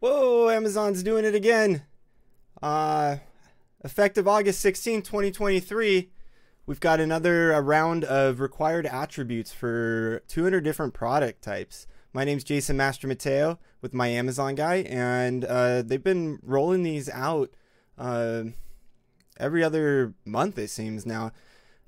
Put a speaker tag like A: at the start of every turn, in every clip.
A: Whoa, Amazon's doing it again. Uh, effective August 16, 2023, we've got another round of required attributes for 200 different product types. My name's Jason Master Mateo with my Amazon guy, and uh, they've been rolling these out uh, every other month, it seems now.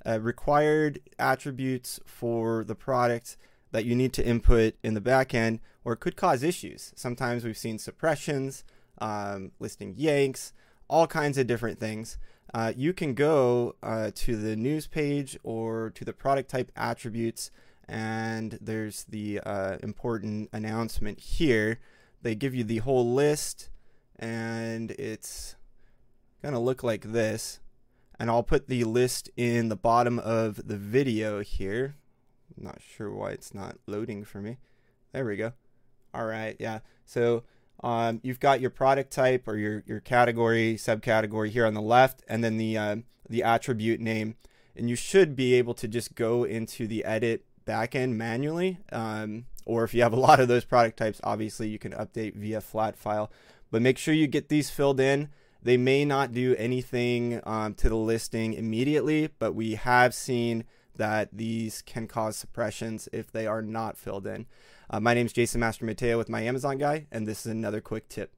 A: Uh, required attributes for the product that you need to input in the backend, or it could cause issues. Sometimes we've seen suppressions, um, listing yanks, all kinds of different things. Uh, you can go uh, to the news page or to the product type attributes, and there's the uh, important announcement here. They give you the whole list, and it's to look like this. And I'll put the list in the bottom of the video here. Not sure why it's not loading for me. There we go. All right, yeah. So um, you've got your product type or your, your category, subcategory here on the left, and then the uh, the attribute name. And you should be able to just go into the edit backend manually. Um, or if you have a lot of those product types, obviously you can update via flat file. But make sure you get these filled in. They may not do anything um, to the listing immediately, but we have seen that these can cause suppressions if they are not filled in. Uh, my name is Jason Master Mateo with my Amazon guy, and this is another quick tip.